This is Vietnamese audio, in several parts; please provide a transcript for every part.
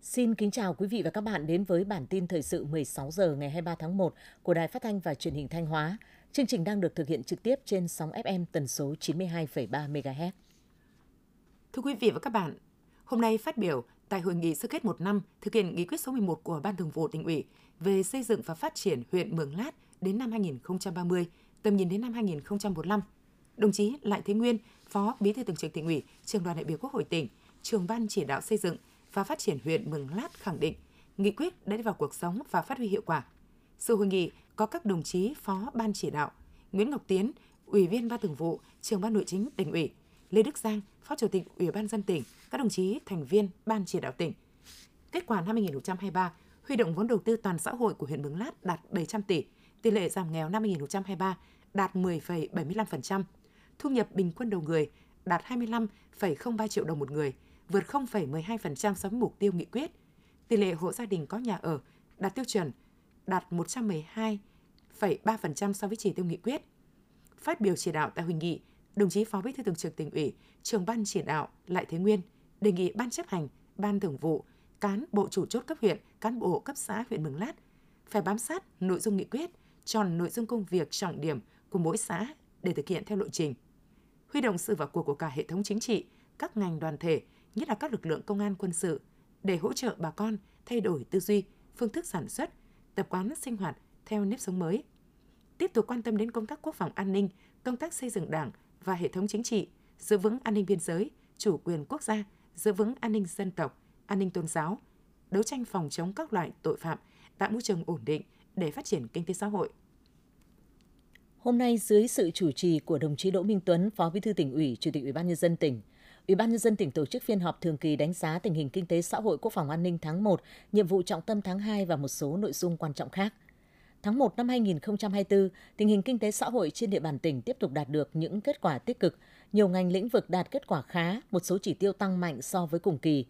Xin kính chào quý vị và các bạn đến với bản tin thời sự 16 giờ ngày 23 tháng 1 của Đài Phát thanh và Truyền hình Thanh Hóa. Chương trình đang được thực hiện trực tiếp trên sóng FM tần số 92,3 MHz. Thưa quý vị và các bạn, hôm nay phát biểu tại hội nghị sơ kết một năm thực hiện nghị quyết số 11 của Ban Thường vụ tỉnh ủy về xây dựng và phát triển huyện Mường Lát đến năm 2030, tầm nhìn đến năm 2045, đồng chí Lại Thế Nguyên, Phó Bí thư Thường trực tỉnh ủy, Trường đoàn đại biểu Quốc hội tỉnh, Trường ban chỉ đạo xây dựng và Phát triển huyện Mường Lát khẳng định nghị quyết đã đi vào cuộc sống và phát huy hiệu quả. Sự hội nghị có các đồng chí Phó Ban chỉ đạo, Nguyễn Ngọc Tiến, Ủy viên Ban Thường vụ, Trường ban Nội chính tỉnh ủy, Lê Đức Giang, Phó Chủ tịch Ủy ban dân tỉnh, các đồng chí thành viên Ban chỉ đạo tỉnh. Kết quả năm 2023, huy động vốn đầu tư toàn xã hội của huyện Mường Lát đạt 700 tỷ, tỷ lệ giảm nghèo năm 2023 đạt 10,75%, thu nhập bình quân đầu người đạt 25,03 triệu đồng một người – vượt 0,12% so với mục tiêu nghị quyết. Tỷ lệ hộ gia đình có nhà ở đạt tiêu chuẩn đạt 112,3% so với chỉ tiêu nghị quyết. Phát biểu chỉ đạo tại hội nghị, đồng chí Phó Bí thư Thường trực tỉnh ủy, trưởng ban chỉ đạo Lại Thế Nguyên đề nghị ban chấp hành, ban thường vụ, cán bộ chủ chốt cấp huyện, cán bộ cấp xã huyện Mường Lát phải bám sát nội dung nghị quyết, tròn nội dung công việc trọng điểm của mỗi xã để thực hiện theo lộ trình. Huy động sự vào cuộc của cả hệ thống chính trị, các ngành đoàn thể, nhất là các lực lượng công an quân sự, để hỗ trợ bà con thay đổi tư duy, phương thức sản xuất, tập quán sinh hoạt theo nếp sống mới. Tiếp tục quan tâm đến công tác quốc phòng an ninh, công tác xây dựng đảng và hệ thống chính trị, giữ vững an ninh biên giới, chủ quyền quốc gia, giữ vững an ninh dân tộc, an ninh tôn giáo, đấu tranh phòng chống các loại tội phạm, tạo môi trường ổn định để phát triển kinh tế xã hội. Hôm nay dưới sự chủ trì của đồng chí Đỗ Minh Tuấn, Phó Bí thư tỉnh ủy, Chủ tịch Ủy ban nhân dân tỉnh, Ủy ban nhân dân tỉnh tổ chức phiên họp thường kỳ đánh giá tình hình kinh tế xã hội quốc phòng an ninh tháng 1, nhiệm vụ trọng tâm tháng 2 và một số nội dung quan trọng khác. Tháng 1 năm 2024, tình hình kinh tế xã hội trên địa bàn tỉnh tiếp tục đạt được những kết quả tích cực, nhiều ngành lĩnh vực đạt kết quả khá, một số chỉ tiêu tăng mạnh so với cùng kỳ.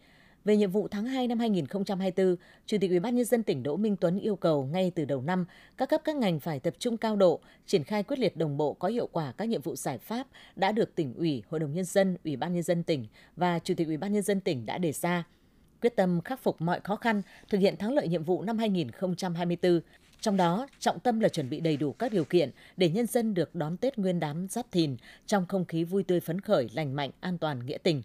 Về nhiệm vụ tháng 2 năm 2024, Chủ tịch Ủy ban nhân dân tỉnh Đỗ Minh Tuấn yêu cầu ngay từ đầu năm, các cấp các ngành phải tập trung cao độ, triển khai quyết liệt đồng bộ có hiệu quả các nhiệm vụ giải pháp đã được tỉnh ủy, Hội đồng nhân dân, Ủy ban nhân dân tỉnh và Chủ tịch Ủy ban nhân dân tỉnh đã đề ra. Quyết tâm khắc phục mọi khó khăn, thực hiện thắng lợi nhiệm vụ năm 2024, trong đó, trọng tâm là chuẩn bị đầy đủ các điều kiện để nhân dân được đón Tết Nguyên đán Giáp Thìn trong không khí vui tươi phấn khởi, lành mạnh, an toàn, nghĩa tình.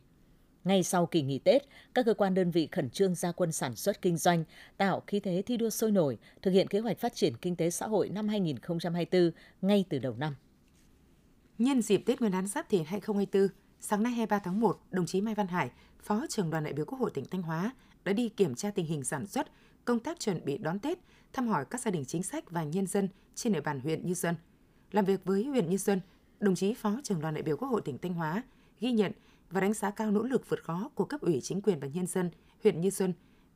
Ngay sau kỳ nghỉ Tết, các cơ quan đơn vị khẩn trương ra quân sản xuất kinh doanh, tạo khí thế thi đua sôi nổi, thực hiện kế hoạch phát triển kinh tế xã hội năm 2024 ngay từ đầu năm. Nhân dịp Tết Nguyên đán Giáp Thìn 2024, sáng nay 23 tháng 1, đồng chí Mai Văn Hải, Phó trưởng đoàn đại biểu Quốc hội tỉnh Thanh Hóa đã đi kiểm tra tình hình sản xuất, công tác chuẩn bị đón Tết, thăm hỏi các gia đình chính sách và nhân dân trên địa bàn huyện Như Xuân. Làm việc với huyện Như Xuân, đồng chí Phó trưởng đoàn đại biểu Quốc hội tỉnh Thanh Hóa ghi nhận và đánh giá cao nỗ lực vượt khó của cấp ủy chính quyền và nhân dân huyện Như Xuân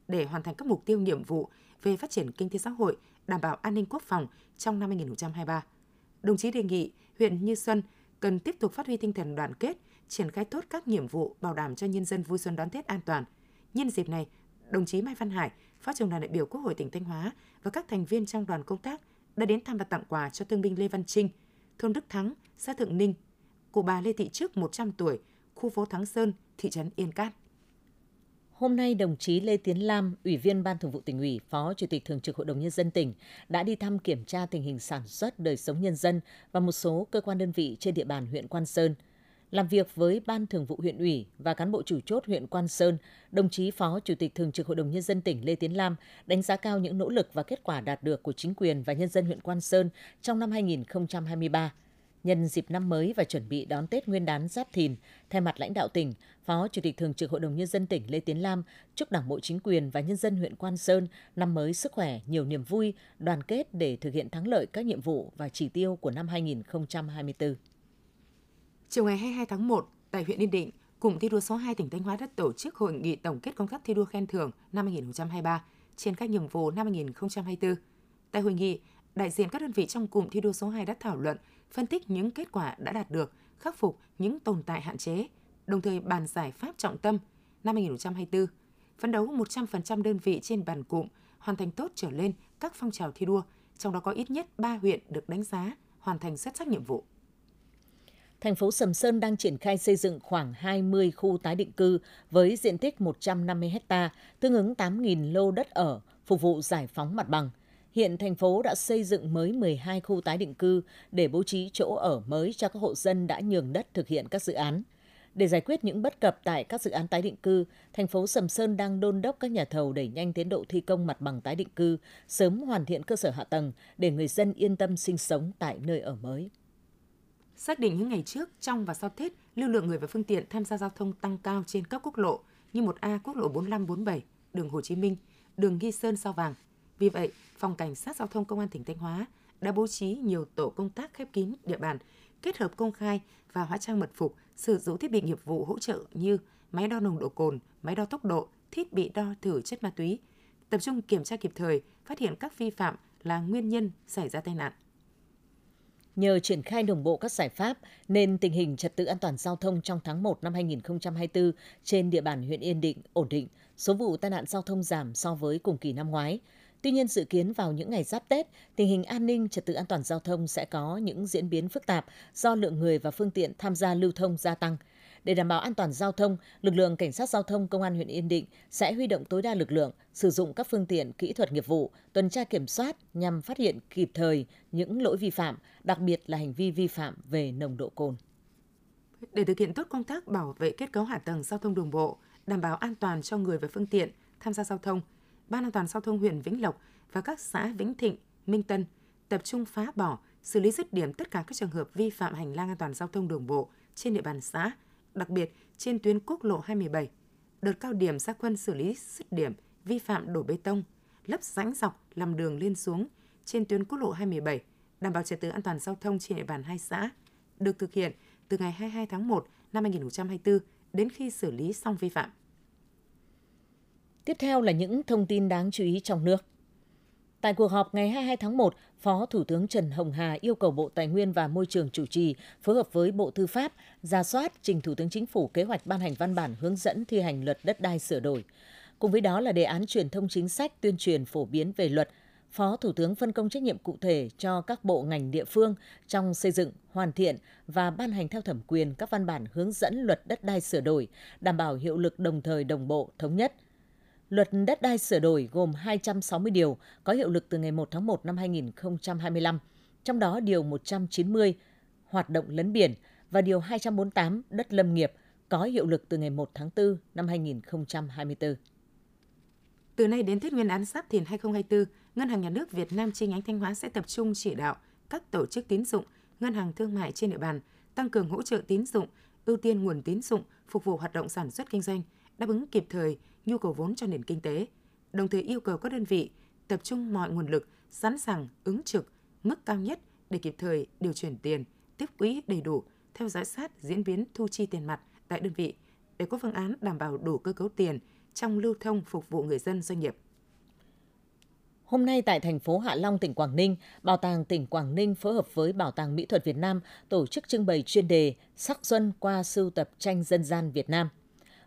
để hoàn thành các mục tiêu nhiệm vụ về phát triển kinh tế xã hội, đảm bảo an ninh quốc phòng trong năm 2023. Đồng chí đề nghị huyện Như Xuân cần tiếp tục phát huy tinh thần đoàn kết, triển khai tốt các nhiệm vụ bảo đảm cho nhân dân vui xuân đón Tết an toàn. Nhân dịp này, đồng chí Mai Văn Hải, Phó trưởng đoàn đại biểu Quốc hội tỉnh Thanh Hóa và các thành viên trong đoàn công tác đã đến thăm và tặng quà cho thương binh Lê Văn Trinh, thôn Đức Thắng, xã Thượng Ninh, cụ bà Lê Thị Trước 100 tuổi, khu phố Thắng Sơn, thị trấn Yên Cát. Hôm nay, đồng chí Lê Tiến Lam, Ủy viên Ban Thường vụ tỉnh ủy, Phó Chủ tịch Thường trực Hội đồng Nhân dân tỉnh, đã đi thăm kiểm tra tình hình sản xuất đời sống nhân dân và một số cơ quan đơn vị trên địa bàn huyện Quan Sơn. Làm việc với Ban Thường vụ huyện ủy và cán bộ chủ chốt huyện Quan Sơn, đồng chí Phó Chủ tịch Thường trực Hội đồng Nhân dân tỉnh Lê Tiến Lam đánh giá cao những nỗ lực và kết quả đạt được của chính quyền và nhân dân huyện Quan Sơn trong năm 2023 Nhân dịp năm mới và chuẩn bị đón Tết Nguyên đán Giáp Thìn, thay mặt lãnh đạo tỉnh, Phó Chủ tịch Thường trực Hội đồng Nhân dân tỉnh Lê Tiến Lam chúc Đảng bộ chính quyền và nhân dân huyện Quan Sơn năm mới sức khỏe, nhiều niềm vui, đoàn kết để thực hiện thắng lợi các nhiệm vụ và chỉ tiêu của năm 2024. Chiều ngày 22 tháng 1, tại huyện Yên Định, Cụm thi đua số 2 tỉnh Thanh Hóa đã tổ chức hội nghị tổng kết công tác thi đua khen thưởng năm 2023 trên các nhiệm vụ năm 2024. Tại hội nghị, đại diện các đơn vị trong cụm thi đua số 2 đã thảo luận phân tích những kết quả đã đạt được, khắc phục những tồn tại hạn chế, đồng thời bàn giải pháp trọng tâm năm 2024, phấn đấu 100% đơn vị trên bàn cụm hoàn thành tốt trở lên các phong trào thi đua, trong đó có ít nhất 3 huyện được đánh giá hoàn thành xuất sắc nhiệm vụ. Thành phố Sầm Sơn đang triển khai xây dựng khoảng 20 khu tái định cư với diện tích 150 ha, tương ứng 8.000 lô đất ở, phục vụ giải phóng mặt bằng. Hiện thành phố đã xây dựng mới 12 khu tái định cư để bố trí chỗ ở mới cho các hộ dân đã nhường đất thực hiện các dự án. Để giải quyết những bất cập tại các dự án tái định cư, thành phố Sầm Sơn đang đôn đốc các nhà thầu đẩy nhanh tiến độ thi công mặt bằng tái định cư, sớm hoàn thiện cơ sở hạ tầng để người dân yên tâm sinh sống tại nơi ở mới. Xác định những ngày trước, trong và sau Tết, lưu lượng người và phương tiện tham gia giao thông tăng cao trên các quốc lộ như 1A quốc lộ 4547, đường Hồ Chí Minh, đường Nghi Sơn Sao Vàng. Vì vậy, Phòng Cảnh sát Giao thông Công an tỉnh Thanh Hóa đã bố trí nhiều tổ công tác khép kín địa bàn, kết hợp công khai và hóa trang mật phục, sử dụng thiết bị nghiệp vụ hỗ trợ như máy đo nồng độ cồn, máy đo tốc độ, thiết bị đo thử chất ma túy, tập trung kiểm tra kịp thời, phát hiện các vi phạm là nguyên nhân xảy ra tai nạn. Nhờ triển khai đồng bộ các giải pháp nên tình hình trật tự an toàn giao thông trong tháng 1 năm 2024 trên địa bàn huyện Yên Định ổn định, số vụ tai nạn giao thông giảm so với cùng kỳ năm ngoái. Tuy nhiên dự kiến vào những ngày giáp Tết, tình hình an ninh trật tự an toàn giao thông sẽ có những diễn biến phức tạp do lượng người và phương tiện tham gia lưu thông gia tăng. Để đảm bảo an toàn giao thông, lực lượng cảnh sát giao thông công an huyện Yên Định sẽ huy động tối đa lực lượng, sử dụng các phương tiện kỹ thuật nghiệp vụ, tuần tra kiểm soát nhằm phát hiện kịp thời những lỗi vi phạm, đặc biệt là hành vi vi phạm về nồng độ cồn. Để thực hiện tốt công tác bảo vệ kết cấu hạ tầng giao thông đường bộ, đảm bảo an toàn cho người và phương tiện tham gia giao thông, Ban an toàn giao thông huyện Vĩnh Lộc và các xã Vĩnh Thịnh, Minh Tân tập trung phá bỏ, xử lý dứt điểm tất cả các trường hợp vi phạm hành lang an toàn giao thông đường bộ trên địa bàn xã, đặc biệt trên tuyến quốc lộ 27. Đợt cao điểm ra quân xử lý dứt điểm vi phạm đổ bê tông, lấp rãnh dọc làm đường lên xuống trên tuyến quốc lộ 27, đảm bảo trật tự an toàn giao thông trên địa bàn hai xã, được thực hiện từ ngày 22 tháng 1 năm 2024 đến khi xử lý xong vi phạm. Tiếp theo là những thông tin đáng chú ý trong nước. Tại cuộc họp ngày 22 tháng 1, Phó Thủ tướng Trần Hồng Hà yêu cầu Bộ Tài nguyên và Môi trường chủ trì phối hợp với Bộ Tư pháp ra soát trình Thủ tướng Chính phủ kế hoạch ban hành văn bản hướng dẫn thi hành luật đất đai sửa đổi. Cùng với đó là đề án truyền thông chính sách tuyên truyền phổ biến về luật. Phó Thủ tướng phân công trách nhiệm cụ thể cho các bộ ngành địa phương trong xây dựng, hoàn thiện và ban hành theo thẩm quyền các văn bản hướng dẫn luật đất đai sửa đổi, đảm bảo hiệu lực đồng thời đồng bộ, thống nhất – Luật đất đai sửa đổi gồm 260 điều, có hiệu lực từ ngày 1 tháng 1 năm 2025, trong đó điều 190 hoạt động lấn biển và điều 248 đất lâm nghiệp có hiệu lực từ ngày 1 tháng 4 năm 2024. Từ nay đến Tết Nguyên đán Giáp Thìn 2024, Ngân hàng Nhà nước Việt Nam chi nhánh Thanh Hóa sẽ tập trung chỉ đạo các tổ chức tín dụng, ngân hàng thương mại trên địa bàn tăng cường hỗ trợ tín dụng, ưu tiên nguồn tín dụng phục vụ hoạt động sản xuất kinh doanh, đáp ứng kịp thời nhu cầu vốn cho nền kinh tế, đồng thời yêu cầu các đơn vị tập trung mọi nguồn lực, sẵn sàng ứng trực mức cao nhất để kịp thời điều chuyển tiền, tiếp quỹ đầy đủ, theo dõi sát diễn biến thu chi tiền mặt tại đơn vị để có phương án đảm bảo đủ cơ cấu tiền trong lưu thông phục vụ người dân doanh nghiệp. Hôm nay tại thành phố Hạ Long, tỉnh Quảng Ninh, Bảo tàng tỉnh Quảng Ninh phối hợp với Bảo tàng Mỹ thuật Việt Nam tổ chức trưng bày chuyên đề Sắc xuân qua sưu tập tranh dân gian Việt Nam –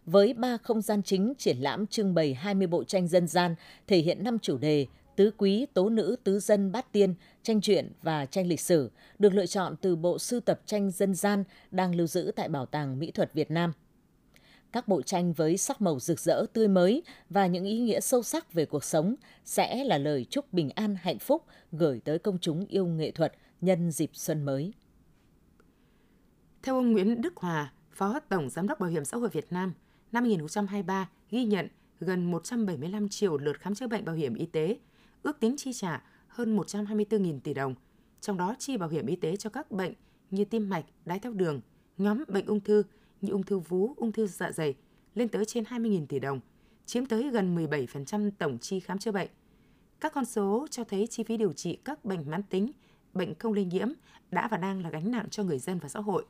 với ba không gian chính triển lãm trưng bày 20 bộ tranh dân gian thể hiện năm chủ đề tứ quý, tố nữ, tứ dân, bát tiên, tranh truyện và tranh lịch sử, được lựa chọn từ bộ sưu tập tranh dân gian đang lưu giữ tại Bảo tàng Mỹ thuật Việt Nam. Các bộ tranh với sắc màu rực rỡ, tươi mới và những ý nghĩa sâu sắc về cuộc sống sẽ là lời chúc bình an, hạnh phúc gửi tới công chúng yêu nghệ thuật nhân dịp xuân mới. Theo ông Nguyễn Đức Hòa, Phó Tổng Giám đốc Bảo hiểm xã hội Việt Nam, năm 2023 ghi nhận gần 175 triệu lượt khám chữa bệnh bảo hiểm y tế, ước tính chi trả hơn 124.000 tỷ đồng. Trong đó chi bảo hiểm y tế cho các bệnh như tim mạch, đái tháo đường, nhóm bệnh ung thư như ung thư vú, ung thư dạ dày lên tới trên 20.000 tỷ đồng, chiếm tới gần 17% tổng chi khám chữa bệnh. Các con số cho thấy chi phí điều trị các bệnh mãn tính, bệnh không lây nhiễm đã và đang là gánh nặng cho người dân và xã hội.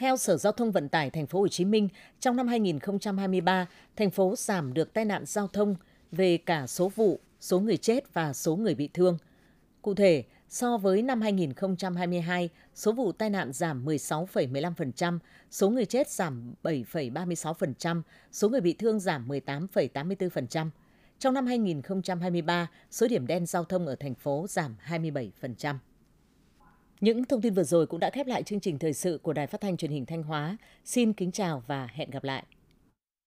Theo Sở Giao thông Vận tải Thành phố Hồ Chí Minh, trong năm 2023, thành phố giảm được tai nạn giao thông về cả số vụ, số người chết và số người bị thương. Cụ thể, so với năm 2022, số vụ tai nạn giảm 16,15%, số người chết giảm 7,36%, số người bị thương giảm 18,84%. Trong năm 2023, số điểm đen giao thông ở thành phố giảm 27%. Những thông tin vừa rồi cũng đã khép lại chương trình thời sự của Đài Phát thanh Truyền hình Thanh Hóa. Xin kính chào và hẹn gặp lại.